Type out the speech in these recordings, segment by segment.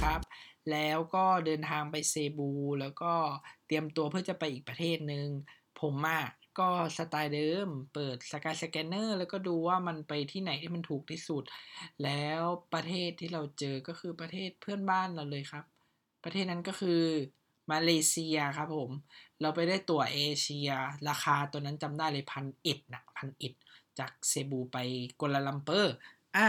ครับ แล้วก็เดินทางไปเซบู แล้วก็เตรียมตัวเพื่อจะไปอีกประเทศหนึ่งผมอะก็สไตล์เดิม เปิดสกายสแกนเนอร์แล้วก็ดูว่ามันไปที่ไหนที่มันถูกที่สุด แล้วประเทศที่เราเจอก็คือประเทศเพื่อนบ้านเราเลยครับ ประเทศนั้นก็คือมาเลเซียครับผม เราไปได้ตั๋วเอเชีย ราคาตัวนั้นจำได้เลยพันเอ็ดนะพันเอ็ดจากเซบูไปกัวลาลัมเปอร์อะ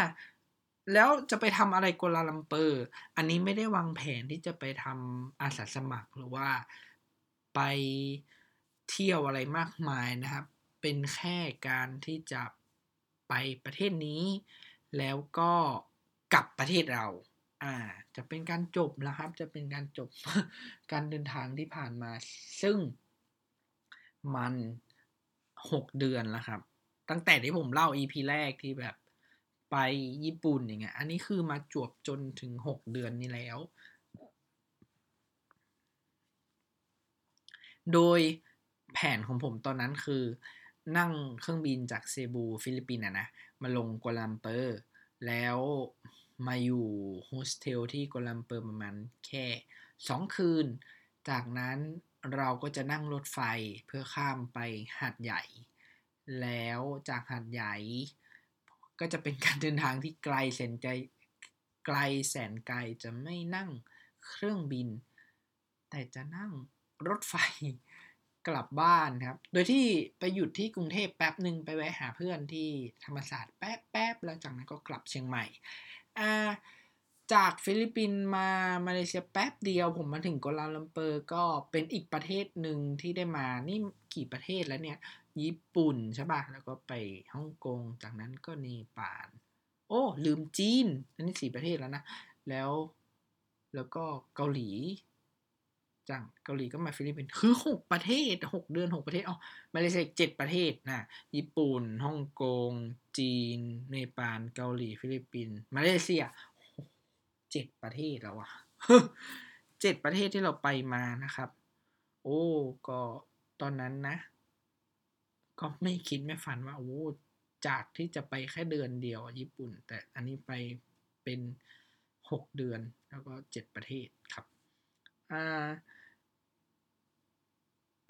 แล้วจะไปทำอะไรกัวลาลัมเปอร์ อันนี้ไม่ได้วางแผนที่จะไปทำอาสาสมัครหรือว่าไปเที่ยวอะไรมากมายนะครับ เป็นแค่การที่จะไปประเทศนี้ แล้วก็กลับประเทศเรา อ่า จะเป็นการจบนะครับ จะเป็นการจบการเดินทางที่ผ่านมา ซึ่งมันหกเดือนแล้วครับ ตั้งแต่ที่ผมเล่า EP แรกที่แบบ ไปญี่ปุ่นอย่างเงี้ย อันนี้คือมาจวบจนถึงหกเดือนนี้แล้ว โดยแผนของผมตอนนั้นคือนั่งเครื่องบินจากเซบูฟิลิปปินส์นะนะ มาลงกัวลาลัมเปอร์ แล้วมาอยู่โฮสเทลที่กัวลาลัมเปอร์ประมาณแค่สองคืน จากนั้นเราก็จะนั่งรถไฟเพื่อข้ามไปหาดใหญ่ แล้วจากหาดใหญ่ ก็จะเป็นการเดินทางที่ไกลแสนใจไกลแสนไกลจะไม่นั่งเครื่องบิน แต่จะนั่งรถไฟกลับบ้านครับ โดยที่ไปหยุดที่กรุงเทพแป๊บหนึ่งไปแวะหาเพื่อนที่ธรรมศาสตร์แป๊บแป๊บแล้วจากนั้นก็กลับเชียงใหม่อ่าจากฟิลิปปินส์มามาเลเซียแป๊บเดียว ผมมาถึงกัวลาลัมเปอร์ก็เป็นอีกประเทศหนึ่งที่ได้มานี่กี่ประเทศแล้วเนี่ย ญี่ปุ่นใช่ปะแล้วก็ไปฮ่องกง จากนั้นก็เนปาล โอ้ ลืมจีน อันนี้สี่ประเทศแล้วนะ แล้ว แล้วก็เกาหลี จากเกาหลีก็มาฟิลิปปินส์ คือหกประเทศหกเดือนหกประเทศ อ๋อ มาเลเซียเจ็ดประเทศนะ ญี่ปุ่น ฮ่องกง จีน เนปาล เกาหลี ฟิลิปปินส์ มาเลเซียเจ็ดประเทศแล้วอะเจ็ดประเทศที่เราไปมานะครับ โอ้ ก็ตอนนั้นนะ ก็ไม่คิดไม่ฝันว่าโอ้จากที่จะไปแค่เดือนเดียวญี่ปุ่น แต่อันนี้ไปเป็นหกเดือนแล้วก็เจ็ดประเทศครับ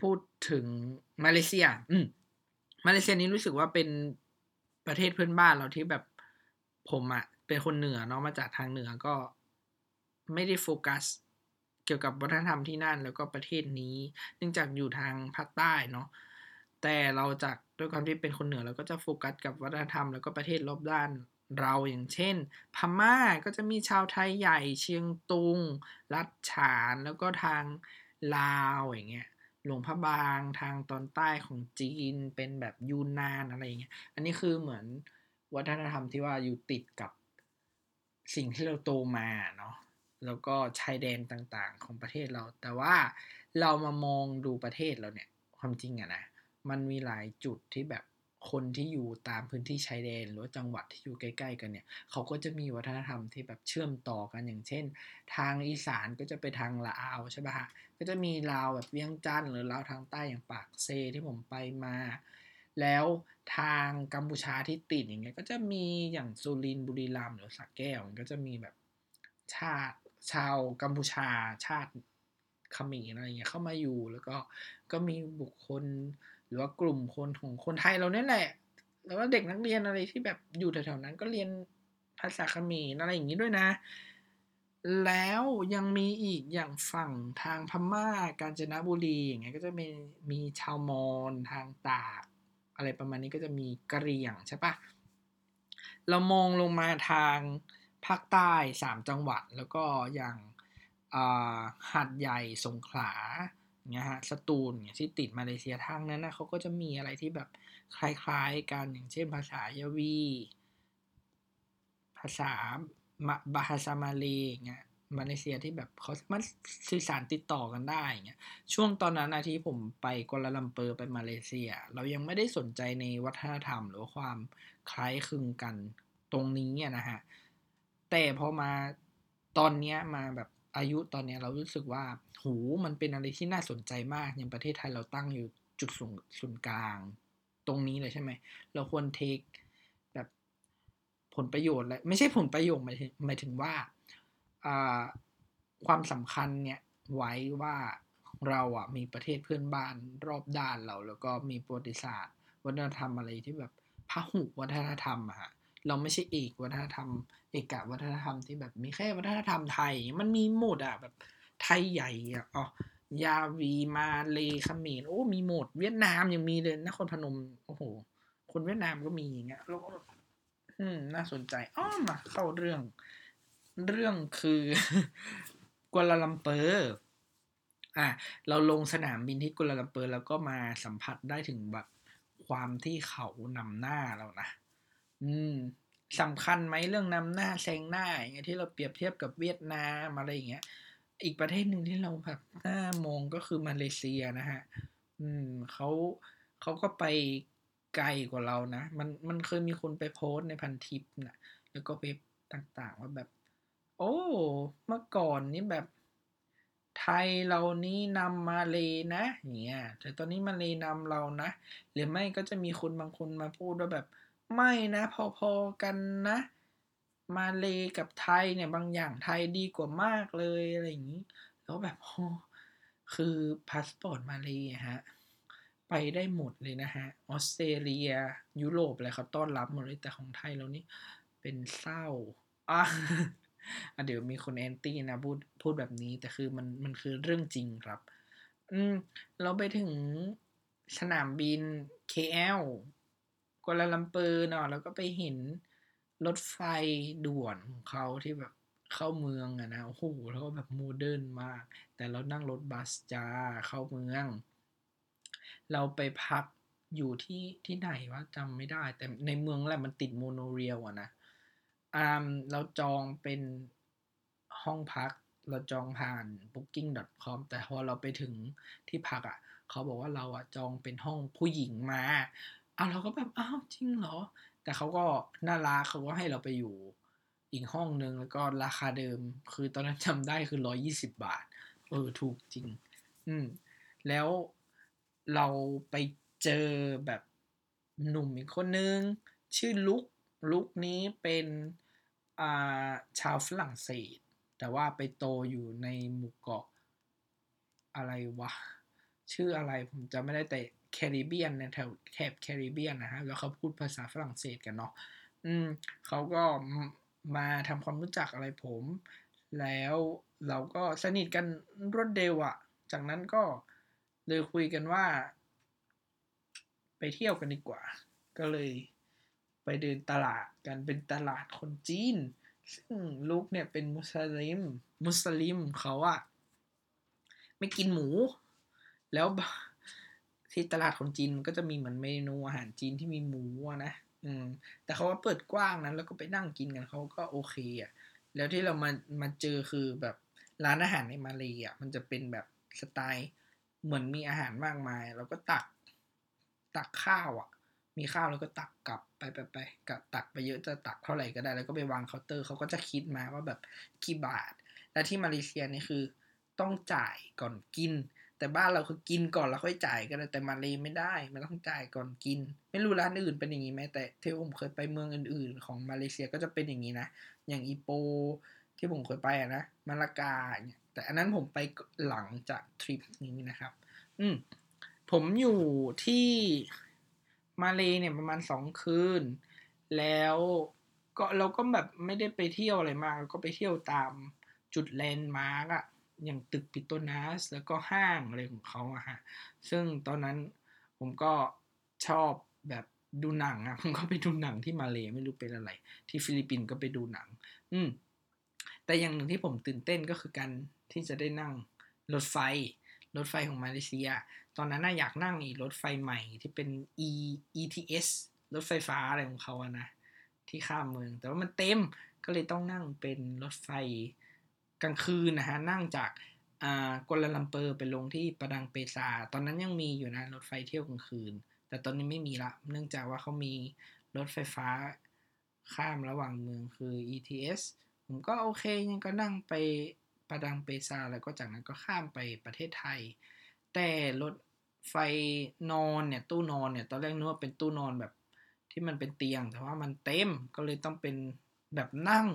พูดถึงมาเลเซีย อืมมาเลเซียนี้รู้สึกว่าเป็นประเทศเพื่อนบ้านเราที่แบบผมอะเป็นคนเหนือเนาะมาจากทางเหนือก็ไม่ได้โฟกัส เกี่ยวกับวัฒนธรรมที่นั่น แล้วก็ประเทศนี้ เนื่องจากอยู่ทางภาคใต้เนาะ แต่เราจากด้วยความที่เป็นคนเหนือเราก็จะโฟกัสกับวัฒนธรรมแล้วก็ประเทศรอบด้านเราอย่างเช่น พม่าก็จะมีชาวไทยใหญ่เชียงตุง ลัดฉานแล้วก็ทางลาวอย่างเงี้ยหลวงพระบางทางตอนใต้ของจีนเป็นแบบยูนนานอะไรอย่างเงี้ยอันนี้คือเหมือนวัฒนธรรมที่ว่าอยู่ติดกับสิ่งที่เราโตมาเนาะแล้วก็ชายแดนต่างๆของประเทศเรา แต่ว่าเรามามองดูประเทศเราเนี่ยความจริงอะนะ มันมีหลายจุดที่แบบคนที่อยู่ตามพื้นที่ชายแดน หรือจังหวัดที่อยู่ใกล้ ๆ กันเนี่ย เขาก็จะมีวัฒนธรรมที่แบบเชื่อมต่อกันอย่างเช่น ทางอีสานก็จะไปทางลาวใช่ปะฮะก็จะมีลาวแบบเวียงจันทร์หรือลาวทางใต้อย่างปากเซที่ผมไปมา แล้วทางกัมพูชาที่ติดอย่างเงี้ยก็จะมีอย่างสุรินบุรีรัมย์หรือสักแก้วมันก็จะมีแบบชาติชาวกัมพูชาชาติเขมรอะไรเงี้ยเข้ามาอยู่แล้วก็ก็มีบุคคล รือว่ากลุ่มคนของคนไทยเราเนี่ยแหละแล้วก็เด็กนักเรียนอะไรที่แบบอยู่แถวๆนั้นก็เรียนภาษาเขมรอะไรอย่างนี้ด้วยนะ แล้วยังมีอีกอย่างฝั่งทางพม่ากาญจนบุรีอย่างเงี้ยก็จะมีมีชาวมอญทางตาก อะไรประมาณนี้ก็จะมีกะเหรี่ยงใช่ปะเรามองลงมาทางภาคใต้สามจังหวัด แล้วก็อย่างหาดใหญ่สงขลา เนี่ยฮะสตูลเนี่ยที่ติดมาเลเซียทางนั้นนะเขาก็จะมีอะไรที่แบบคล้ายๆกันอย่างเช่นภาษายาวี ภาษาบาฮาซามาเลเงี้ยมาเลเซียที่แบบเขาสามารถสื่อสารติดต่อกันได้เงี้ยช่วงตอนนั้นนะที่ผมไปกัวลาลัมเปอร์ไปมาเลเซีย เรายังไม่ได้สนใจในวัฒนธรรม หรือความคล้ายคลึงกันตรงนี้นะฮะแต่พอมาตอนเนี้ยมาแบบ อายุตอนนี้เรารู้สึกว่า หูมันเป็นอะไรที่น่าสนใจมากอย่างประเทศไทยเราตั้งอยู่จุดศูนย์ศูนย์กลาง ตรงนี้เลยใช่ไหม เราควรเทคแบบผลประโยชน์และไม่ใช่ผลประโยชน์หมายถึงหมายถึงว่าความสำคัญเนี่ยไว้ว่าเราอะมีประเทศเพื่อนบ้านรอบด้านเรา แล้วก็มีประวัติศาสตร์ วัฒนธรรมอะไรที่แบบพหุวัฒนธรรมอะฮะ เราไม่ใช่เอกวัฒนธรรม เอกวัฒนธรรมที่แบบมีแค่วัฒนธรรมไทย มันมีหมดอะแบบไทยใหญ่อะอ๋อยาวีมาเลเขมรโอ้มีหมด เวียดนามยังมีเลยนครพนมโอ้โห คนเวียดนามก็มีอย่างเงี้ยแล้วก็อืมน่าสนใจอ้อมาเข้าเรื่อง เรื่องคือกัวลาลัมเปอร์อะเราลงสนามบินที่กัวลาลัมเปอร์แล้วก็มาสัมผัสได้ถึงแบบความที่เขานำหน้าเรานะ อืมสำคัญไหมเรื่องนำหน้าแซงหน้าอย่างเงี้ยที่เราเปรียบเทียบกับเวียดนามอะไรอย่างเงี้ย อีกประเทศหนึ่งที่เราแบบหน้ามองก็คือมาเลเซียนะฮะ อืมเขาเขาก็ไปไกลกว่าเรานะ มันมันเคยมีคนไปโพสในพันทิปนะแล้วก็เว็บต่างๆว่าแบบ โอ้ เมื่อก่อนนี่แบบไทยเรานี้นำมาเลยนะเนี่ยแต่ตอนนี้มาเลยนำเรานะ หรือไม่ก็จะมีคนบางคนมาพูดว่าแบบ ไม่นะพอๆกันนะ มาเลกับไทยเนี่ยบางอย่างไทยดีกว่ามากเลยอะไรอย่างนี้ แล้วแบบโอ้คือพาสปอร์ตมาเลยฮะไปได้หมดเลยนะฮะออสเตรเลีย ยุโรปอะไรเขาต้อนรับหมดเลยแต่ของไทยเรานี่เป็นเศร้าอะเดี๋ยวมีคนแอนตี้นะพูดพูดแบบนี้แต่คือมันมันคือเรื่องจริงครับ อืมเราไปถึงสนามบิน KL กัวลาลัมเปอร์เนาะแล้วก็ไปเห็นรถไฟด่วนของเขาที่แบบเข้าเมืองอะนะโอ้โหแล้วก็แบบโมเดิร์นมาก แต่เรานั่งรถบัสจ้าเข้าเมือง เราไปพักอยู่ที่ที่ไหนวะจำไม่ได้ แต่ในเมืองแหละมันติดโมโนเรียลอะนะอ่าเราจองเป็นห้องพักเราจองผ่าน booking.com แต่พอเราไปถึงที่พักอะ่ะ เขาบอกว่าเราอะ่ะจองเป็นห้องผู้หญิงมา อ้าวเราก็แบบอ้าวจริงเหรอ แต่เขาก็น่ารักเขาก็ให้เราไปอยู่อีกห้องนึงแล้วก็ราคาเดิม คือตอนนั้นจำได้คือร้อยี่สิบบาท เออถูกจริง อืม แล้วเราไปเจอแบบหนุ่มอีกคนนึง ชื่อลุกลุกนี้เป็นอ่าชาวฝรั่งเศส แต่ว่าไปโตอยู่ในหมู่เกาะอะไรวะ ชื่ออะไรผมจำไม่ได้แต่ แคริบเบียนในแถวแถบแคริบเบียนนะฮะแล้วเขาพูดภาษาฝรั่งเศสกันเนาะอืมเขาก็มาทำความรู้จักอะไรผม แล้วเราก็สนิทกันรวดเร็วอะจากนั้นก็เลยคุยกันว่า ไปเที่ยวกันดีกว่า ก็เลยไปเดินตลาดกันเป็นตลาดคนจีน ซึ่งลูกเนี่ยเป็นมุสลิม มุสลิมเขาอะไม่กินหมู แล้ว ที่ตลาดคนจีนมันก็จะมีเหมือนเมนูอาหารจีนที่มีหมูนะ อืม แต่เขาว่าเปิดกว้างนะแล้วก็ไปนั่งกินกันเขาก็โอเคอะแล้วที่เรามามาเจอคือแบบร้านอาหารในมาเลยอะมันจะเป็นแบบสไตล์เหมือนมีอาหารมากมาย แล้วก็ตักตักข้าวอะ มีข้าวแล้วก็ตักกลับไปไปไปกับตักไปเยอะจะตักเท่าไหร่ก็ได้ แล้วก็ไปวางเคาน์เตอร์เขาก็จะคิดมาว่าแบบกี่บาท และที่มาเลเซียนี่คือ ต้องจ่ายก่อนกิน แต่บ้านเราคือกินก่อนแล้วค่อยจ่ายก็ได้แต่มาเลยไม่ได้มันต้องจ่ายก่อนกิน ไม่รู้ร้านอื่นเป็นอย่างนี้ไหมแต่ที่ผมเคยไปเมืองอื่น ๆ ของมาเลเซียก็จะเป็นอย่างนี้นะอย่างอีโป ที่ผมเคยไปอะนะมาลากาเนี่ยแต่อันนั้นผมไปหลังจากทริปนี้นะครับ อืมผมอยู่ที่มาเลเนี่ยประมาณสองคืน แล้วก็เราก็แบบไม่ได้ไปเที่ยวอะไรมากก็ไปเที่ยวตามจุดแลนด์มาร์กอะ อย่างตึกปิโตรนาสแล้วก็ห้างอะไรของเขาอะฮะซึ่งตอนนั้นผมก็ชอบแบบดูหนังอะผมก็ไปดูหนังที่มาเลไม่รู้เป็นอะไร ที่ฟิลิปปินส์ก็ไปดูหนัง อืมแต่อย่างหนึ่งที่ผมตื่นเต้นก็คือการที่จะได้นั่งรถไฟ รถไฟของมาเลเซีย ตอนนั้นน่าอยากนั่งอีรถไฟใหม่ที่เป็น E ETS รถไฟฟ้าอะไรของเขาอะนะที่ข้ามเมือง แต่ว่ามันเต็มก็เลยต้องนั่งเป็นรถไฟ กลางคืนนะฮะนั่งจากอ่ากัวลาลัมเปอร์ไปลงที่ประดังเปซา ตอนนั้นยังมีอยู่นะรถไฟเที่ยวกลางคืน แต่ตอนนี้ไม่มีละ เนื่องจากว่าเขามีรถไฟฟ้าข้ามระหว่างเมืองคือ ETS ผมก็โอเคยังก็นั่งไปประดังเปซา แล้วก็จากนั้นก็ข้ามไปประเทศไทย แต่รถไฟนอนเนี่ยตู้นอนเนี่ยตอนแรกนึกว่าเป็นตู้นอนแบบที่มันเป็นเตียง แต่ว่ามันเต็มก็เลยต้องเป็นแบบนั่ง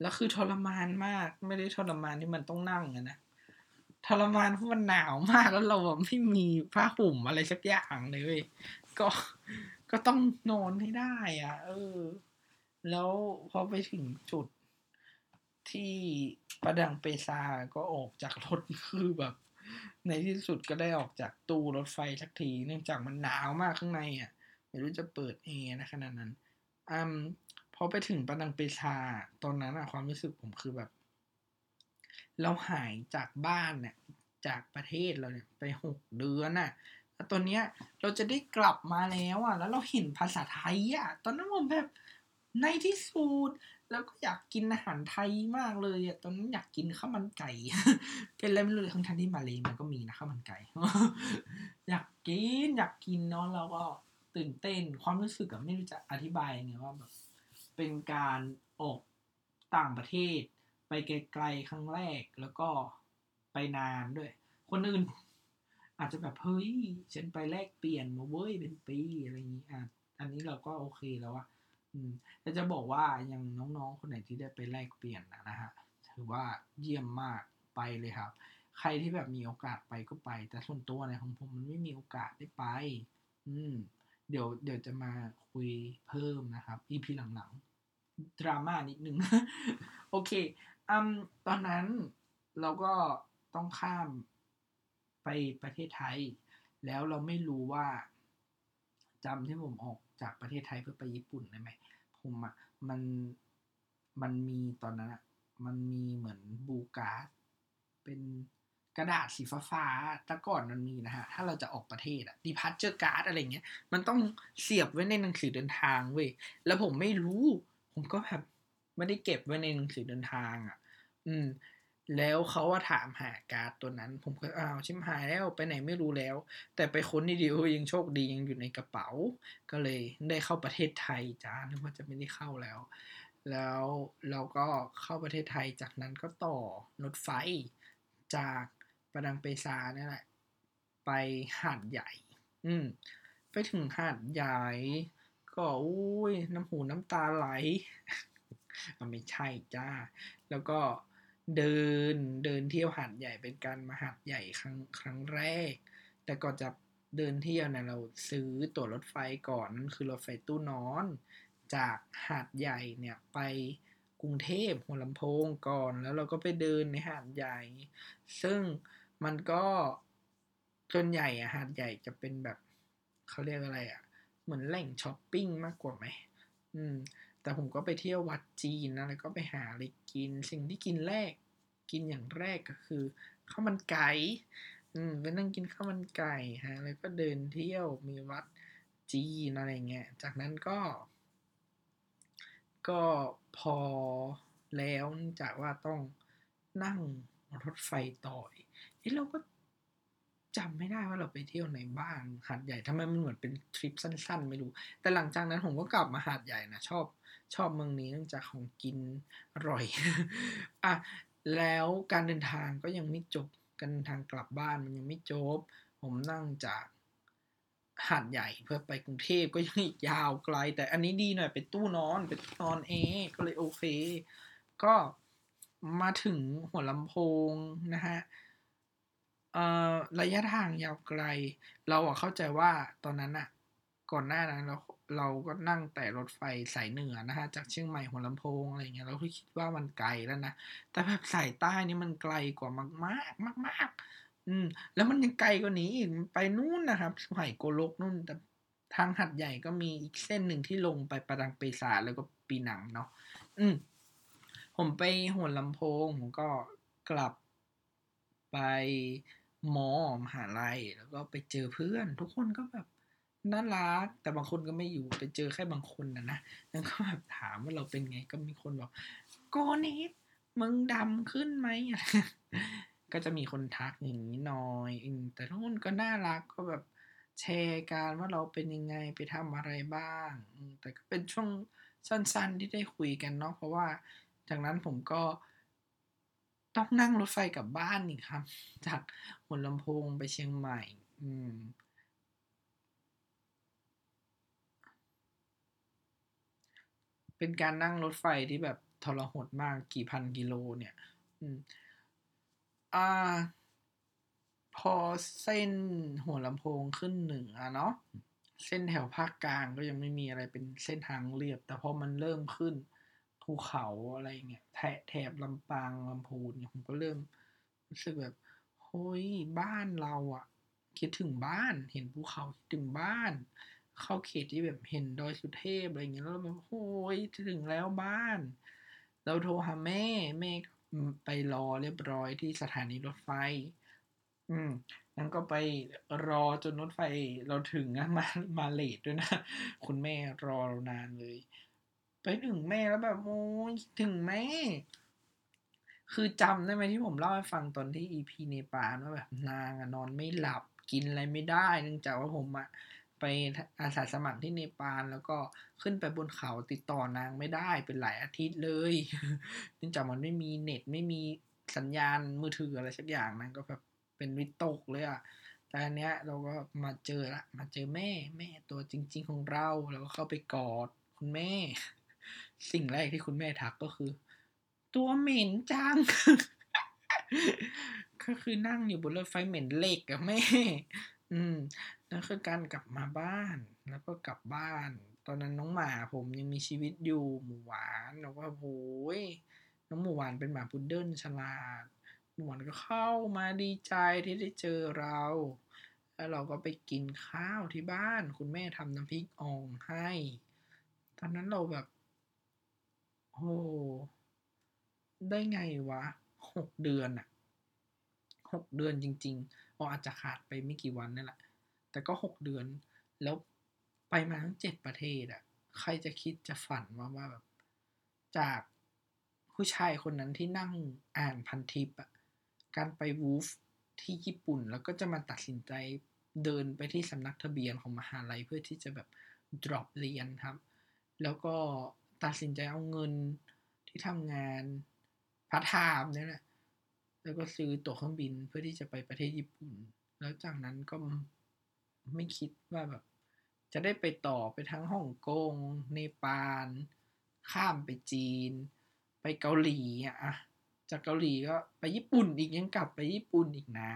แล้วคือทรมานมาก ไม่ได้ทรมานที่มันต้องนั่งนะทรมานเพราะมันหนาวมากแล้วเราแบบไม่มีผ้าห่มอะไรสักอย่างเลย ก็ก็ต้องนอนให้ได้ อะ เออ แล้วพอไปถึงจุดที่ประดังเปซาก็ออกจากรถคือแบบ ในที่สุดก็ได้ออกจากตู้รถไฟสักที เนื่องจากมันหนาวมากข้างในอะ ไม่รู้จะเปิดเองนะขนาดนั้นอืม อไปถึงประดังเปซาตอนนั้นอะความรู้สึกผมคือแบบ เราหายจากบ้านเนี่ย จากประเทศเราเนี่ยไปหกเดือนน่ะแล้วตอนเนี้ยเราจะได้กลับมาแล้วอะแล้วเราเห็นภาษาไทยอะตอนนั้นผมแบบในที่สุดแล้วก็อยากกินอาหารไทยมากเลยอะตอนนั้นอยากกินข้าวมันไก่ เป็นอะไรไม่รู้ทั้งทันที่มาเลยมันก็มีนะข้าวมันไก่ อยากกินอยากกินเนาะแล้วก็ตื่นเต้น ความรู้สึกอะไม่รู้จะอธิบายยังไงว่าแบบ เป็นการออกต่างประเทศ ไปไกลๆครั้งแรกแล้วก็ไปนานด้วย คนอื่น อาจจะแบบเฮ้ยฉันไปแลกเปลี่ยนมาเว้ยเป็นปีอะไรอย่างนี้อะอันนี้เราก็โอเคแล้วอะอืมแต่จะบอกว่ายังน้องๆ คนไหนที่ได้ไปแลกเปลี่ยนนะฮะถือว่าเยี่ยมมากไปเลยครับ ใครที่แบบมีโอกาสไปก็ไป แต่ส่วนตัวในของผมมันไม่มีโอกาสได้ไป อืม เดี๋ยวเดี๋ยวจะมาคุยเพิ่มนะครับ EP หลังๆ ดราม่านิดนึง โอเคอืมตอนนั้นเราก็ต้องข้ามไปประเทศไทย แล้วเราไม่รู้ว่าจำที่ผมออกจากประเทศไทยเพื่อไปญี่ปุ่นได้ไหมผมอะ่ะมันมันมีตอนนั้นอะมันมีเหมือนบูการ์เป็น กระดาษสีฟ้าๆแต่ก่อนมันมีนะฮะ ถ้าเราจะออกประเทศอะ departure card อะไรเงี้ย มันต้องเสียบไว้ในหนังสือเดินทางเว้ย แล้วผมไม่รู้ ผมก็แบบไม่ได้เก็บไว้ในหนังสือเดินทางอะอืม แล้วเขาว่าถามหาการ์ดตัวนั้น ผมก็อ้าวชิบหายแล้วไปไหนไม่รู้แล้ว แต่ไปค้นดีๆยังโชคดียังอยู่ในกระเป๋า ก็เลยได้เข้าประเทศไทยจ้านึกว่าจะไม่ได้เข้าแล้ว แล้วเราก็เข้าประเทศไทยจากนั้นก็ต่อรถไฟจาก ประดังเปซานี่ยแหละ ไปหาดใหญ่ อืม ไปถึงหาดใหญ่ ก็อุ้ยน้ำหูน้ำตาไหลไม่ใช่จ้า แล้วก็เดินเดินเที่ยวหาดใหญ่เป็นการมาหาดใหญ่ครั้งครั้งแรก แต่ก่อนจะเดินเที่ยวเนี่ยเราซื้อตั๋วรถไฟก่อนนั่นคือรถไฟตู้นอน จากหาดใหญ่เนี่ยไปกรุงเทพหัวลำโพงก่อน แล้วเราก็ไปเดินในหาดใหญ่ ซึ่ง มันก็ส่วนใหญ่อะหาดใหญ่จะเป็นแบบเขาเรียกอะไรอะเหมือนแหล่งช้อปปิ้งมากกว่าไหมอืม แต่ผมก็ไปเที่ยววัดจีนนะแล้วก็ไปหาอะไรกิน สิ่งที่กินแรก กินอย่างแรกก็คือข้าวมันไก่อืมไปนั่งกินข้าวมันไก่ฮะ แล้วก็เดินเที่ยวมีวัดจีนอะไรเงี้ย จากนั้นก็ ก็พอแล้วจากว่าต้องนั่งรถไฟต่อ เฮ้เราก็จำไม่ได้ว่าเราไปเที่ยวไหนบ้างหาดใหญ่ทำไมมันเหมือนเป็นทริปสั้น ๆ ไม่รู้ แต่หลังจากนั้นผมก็กลับมาหาดใหญ่นะชอบ ชอบเมืองนี้เนื่องจากของกินอร่อยอะแล้วการเดินทางก็ยังไม่จบการเดินทางกลับบ้านมันยังไม่จบ ผมนั่งจากหาดใหญ่เพื่อไปกรุงเทพก็ยังอีกยาวไกล แต่อันนี้ดีหน่อยเป็นตู้นอนเป็นนอนเอก็เลยโอเค ก็มาถึงหัวลำโพงนะฮะ เอ่อระยะทางยาวไกล เราอะเข้าใจว่าตอนนั้นอะก่อนหน้านั้นเราเราก็นั่งแต่รถไฟสายเหนือนะฮะจากเชียงใหม่หัวลำโพงอะไรเงี้ยเราคิดว่ามันไกลแล้วนะแต่แบบสายใต้นี่มันไกลกว่ามากมากมากมากอืมแล้วมันยังไกลกว่านี้อีกไปนู่นนะครับสุไหโกลกนู่นแต่ทางหัดใหญ่ก็มีอีกเส้นหนึ่งที่ลงไปประดังเปซาแล้วก็ปีหนังเนาะอืมผมไปหัวลำโพงผมก็กลับไป มอมหาลัยแล้วก็ไปเจอเพื่อน ทุกคนก็แบบน่ารัก แต่บางคนก็ไม่อยู่ไปเจอแค่บางคนนะนะแล้วก็แบบถามว่าเราเป็นไงก็มีคนบอกโกนิดมึงดำขึ้นไหมก็จะมีคนทักอย่างนี้หน่อยแต่ทุกคนก็น่ารักก็แบบแชร์การว่าเราเป็นยังไงไปทำอะไรบ้าง แต่ก็เป็นช่วงสั้นๆที่ได้คุยกันเนาะเพราะว่าจากนั้นผมก็ ต้องนั่งรถไฟกลับบ้านนี่ครับ จากหัวลำโพงไปเชียงใหม่ อืมเป็นการนั่งรถไฟที่แบบทรหดมากกี่พันกิโลเนี่ย อืมอ่า พอเส้นหัวลำโพงขึ้นเหนือเนาะเส้นแถวภาคกลางก็ยังไม่มีอะไรเป็นเส้นทางเรียบ แต่พอมันเริ่มขึ้น ภูเขาอะไรเงี้ยแถบลำปางลำพูนเนี่ยผมก็เริ่มรู้สึกแบบเฮ้ยบ้านเราอะคิดถึงบ้านเห็นภูเขาคิดถึงบ้าน เข้าเขตที่แบบเห็นดอยสุเทพอะไรเงี้ยแล้วแบบโอ้ยถึงแล้วบ้าน เราโทรหาแม่แม่ไปรอเรียบร้อยที่สถานีรถไฟ อืมนั้นก็ไปรอจนรถไฟเราถึงนะมามาเลทด้วยนะ คุณแม่รอเรานานเลย ไปถึงแม่แล้วแบบโอ้ยถึงแม่ คือจำได้ไหมที่ผมเล่าให้ฟังตอนที่อีพีเนปาลว่าแบบนางนอนไม่หลับกินอะไรไม่ได้ เนื่องจากว่าผมอะไปอาสาสมัครที่เนปาลแล้วก็ขึ้นไปบนเขาติดต่อนางไม่ได้เป็นหลายอาทิตย์เลยเนื่องจากมันไม่มีเน็ตไม่มีสัญญาณมือถืออะไรสักอย่างนางก็แบบเป็นวิตกเลยอะแต่อันเนี้ยเราก็มาเจอละมาเจอแม่แม่ตัวจริง ๆ ของเราเราก็เข้าไปกอดคุณแม่ สิ่งแรกที่คุณแม่ทักก็คือ ตัวเหม็นจัง ก็คือนั่งอยู่บนรถไฟเหม็นเหล็กกับแม่ อืมนั่นคือการกลับมาบ้าน แล้วก็กลับบ้าน ตอนนั้นน้องหมาผมยังมีชีวิตอยู่หมูหวานแล้วก็โอ้ยน้องหมูหวานเป็นหมาพุดเดิ้ลฉลาดหมูหวานก็เข้ามาดีใจที่ได้เจอเราแล้วเราก็ไปกินข้าวที่บ้าน คุณแม่ทำน้ำพริกอ่องให้ ตอนนั้นเราแบบ โอ้ได้ไงวะหกเดือนอะหกเดือนจริงๆอ๋ออาจจะขาดไปไม่กี่วันนั่นแหละ แต่ก็หกเดือนแล้วไปมาทั้งเจ็ดประเทศอะใครจะคิดจะฝันว่าว่าแบบ จากผู้ชายคนนั้นที่นั่งอ่านพันทิปอะการไป WWOOF ที่ญี่ปุ่นแล้วก็จะมาตัดสินใจเดินไปที่สำนักทะเบียนของมหาลัยเพื่อที่จะแบบ drop เรียนครับ แล้วก็ ตัดสินใจเอาเงินที่ทำงานพาร์ทไทม์นี่แหละแล้วก็ซื้อตั๋วเครื่องบินเพื่อที่จะไปประเทศญี่ปุ่น แล้วจากนั้นก็ไม่คิดว่าแบบ จะได้ไปต่อไปทั้งฮ่องกง เนปาล ข้ามไปจีน ไปเกาหลีอะ จากเกาหลีก็ไปญี่ปุ่นอีกยังกลับไปญี่ปุ่นอีกนะ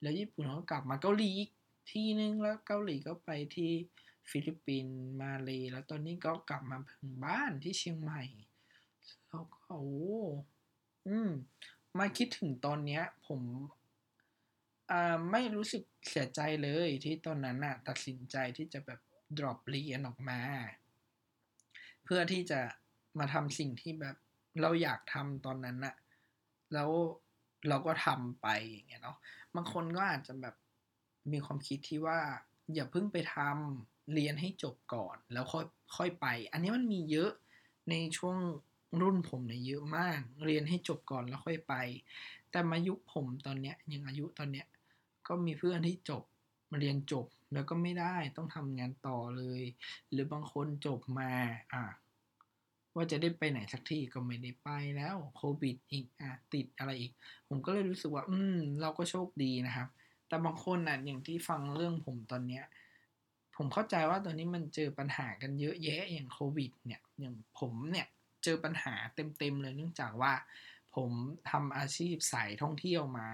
แล้วญี่ปุ่นก็กลับมาเกาหลีอีกทีนึงแล้วเกาหลีก็ไปที่ ฟิลิปปินส์มาเลยแล้วตอนนี้ก็กลับมาถึงบ้านที่เชียงใหม่แล้วก็โอ้อืม มาคิดถึงตอนเนี้ย ผมอ่าไม่รู้สึกเสียใจเลยที่ตอนนั้นน่ะ ตัดสินใจที่จะแบบ drop เรียนออกมา เพื่อที่จะมาทำสิ่งที่แบบเราอยากทำตอนนั้นน่ะ แล้วเราก็ทำไปอย่างเงี้ยเนาะบางคนก็อาจจะแบบมีความคิดที่ว่า อย่าเพิ่งไปทำ เรียนให้จบก่อน แล้วค่อยค่อยไป อันนี้มันมีเยอะในช่วงรุ่นผมเนี่ยเยอะมาก เรียนให้จบก่อนแล้วค่อยไป แต่มายุคผมตอนเนี้ยยังอายุตอนเนี้ยก็มีเพื่อนที่จบมาเรียนจบแล้วก็ไม่ได้ต้องทำงานต่อเลย หรือบางคนจบมาอะว่าจะได้ไปไหนสักที่ก็ไม่ได้ไปแล้วโควิดอีกอะติดอะไรอีก ผมก็เลยรู้สึกว่า อืม เราก็โชคดีนะครับ แต่บางคนน่ะอย่างที่ฟังเรื่องผมตอนเนี้ย ผมเข้าใจว่าตอนนี้มันเจอปัญหากันเยอะแยะอย่างโควิดเนี่ยอย่างผมเนี่ยเจอปัญหาเต็มๆเลยเนื่องจากว่า ผมทำอาชีพสายท่องเที่ยวมา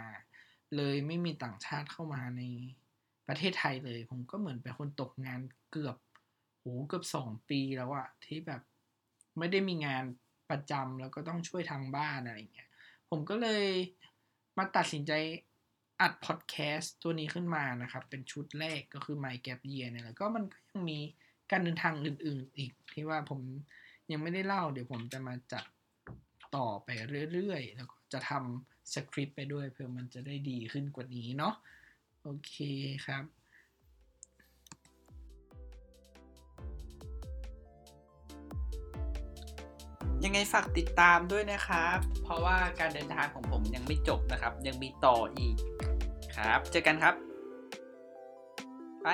เลยไม่มีต่างชาติเข้ามาในประเทศไทยเลย ผมก็เหมือนเป็นคนตกงานเกือบโหเกือบสองปีแล้วอะที่แบบไม่ได้มีงานประจำแล้วก็ต้องช่วยทางบ้านอะไรเงี้ยผมก็เลยมาตัดสินใจ อัดพอดแคสต์ตัวนี้ขึ้นมานะครับ เป็นชุดแรกก็คือ My Gap Year เนี่ยแล้วก็มันก็ยังมีการเดินทางอื่น ๆ อีก ที่ว่าผมยังไม่ได้เล่า เดี๋ยวผมจะมาจัดต่อไปเรื่อย ๆ แล้วก็จะทำสคริปต์ไปด้วยเพื่อมันจะได้ดีขึ้นกว่านี้เนาะโอเคครับยังไงฝากติดตามด้วยนะครับ เพราะว่าการเดินทางของผมยังไม่จบนะครับ ยังมีต่ออีก ครับ เจอกันครับไป